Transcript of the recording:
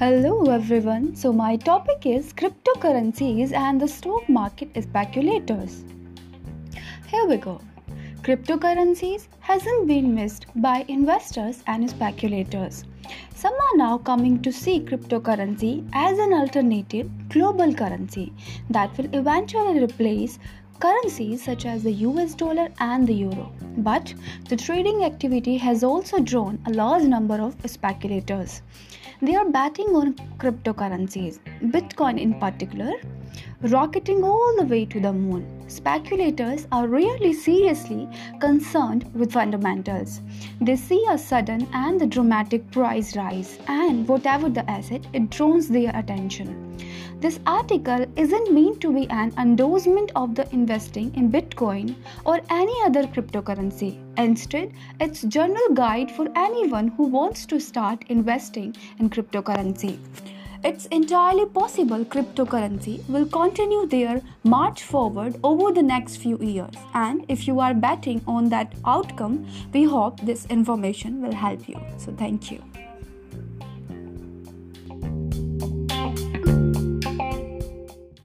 Hello everyone. So my topic is cryptocurrencies and the stock market speculators. Here we go. Cryptocurrencies hasn't been missed by investors and speculators. Some are now coming to see cryptocurrency as an alternative global currency that will eventually replace currencies such as the US dollar and the euro. But the trading activity has also drawn a large number of speculators. They are betting on cryptocurrencies, Bitcoin in particular, rocketing all the way to the moon. Speculators are really seriously concerned with fundamentals. They see a sudden and the dramatic price rise, and whatever the asset, it draws their attention. This article isn't meant to be an endorsement of the investing in Bitcoin or any other cryptocurrency. Instead, it's general guide for anyone who wants to start investing in cryptocurrency. It's entirely possible cryptocurrency will continue their march forward over the next few years. And if you are betting on that outcome, we hope this information will help you. So, thank you.